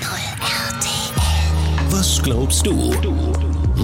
RTL. Was glaubst du?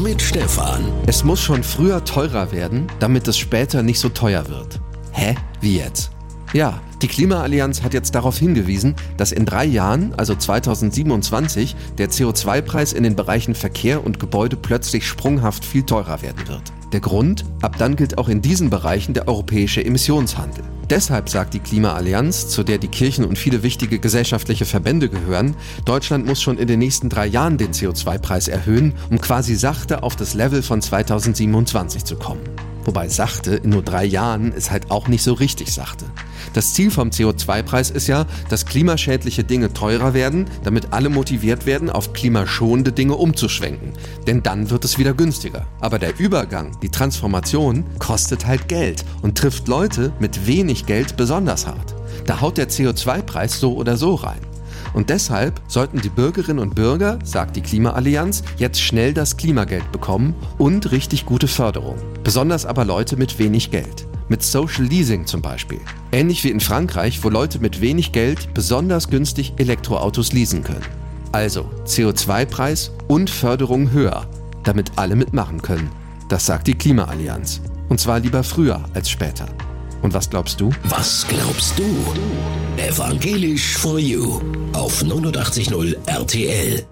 Mit Stefan. Es muss schon früher teurer werden, damit es später nicht so teuer wird. Hä? Wie jetzt? Ja, die Klimaallianz hat jetzt darauf hingewiesen, dass in drei Jahren, also 2027, der CO2-Preis in den Bereichen Verkehr und Gebäude plötzlich sprunghaft viel teurer werden wird. Der Grund? Ab dann gilt auch in diesen Bereichen der europäische Emissionshandel. Deshalb sagt die Klimaallianz, zu der die Kirchen und viele wichtige gesellschaftliche Verbände gehören, Deutschland muss schon in den nächsten drei Jahren den CO2-Preis erhöhen, um quasi sachte auf das Level von 2027 zu kommen. Wobei sachte in nur drei Jahren ist halt auch nicht so richtig sachte. Das Ziel vom CO2-Preis ist ja, dass klimaschädliche Dinge teurer werden, damit alle motiviert werden, auf klimaschonende Dinge umzuschwenken. Denn dann wird es wieder günstiger. Aber der Übergang, die Transformation, kostet halt Geld und trifft Leute mit wenig Geld besonders hart. Da haut der CO2-Preis so oder so rein. Und deshalb sollten die Bürgerinnen und Bürger, sagt die Klimaallianz, jetzt schnell das Klimageld bekommen und richtig gute Förderung. Besonders aber Leute mit wenig Geld. Mit Social Leasing zum Beispiel. Ähnlich wie in Frankreich, wo Leute mit wenig Geld besonders günstig Elektroautos leasen können. Also CO2-Preis und Förderung höher, damit alle mitmachen können. Das sagt die Klimaallianz. Und zwar lieber früher als später. Und was glaubst du? Was glaubst du? Evangelisch for You auf 89.0 RTL.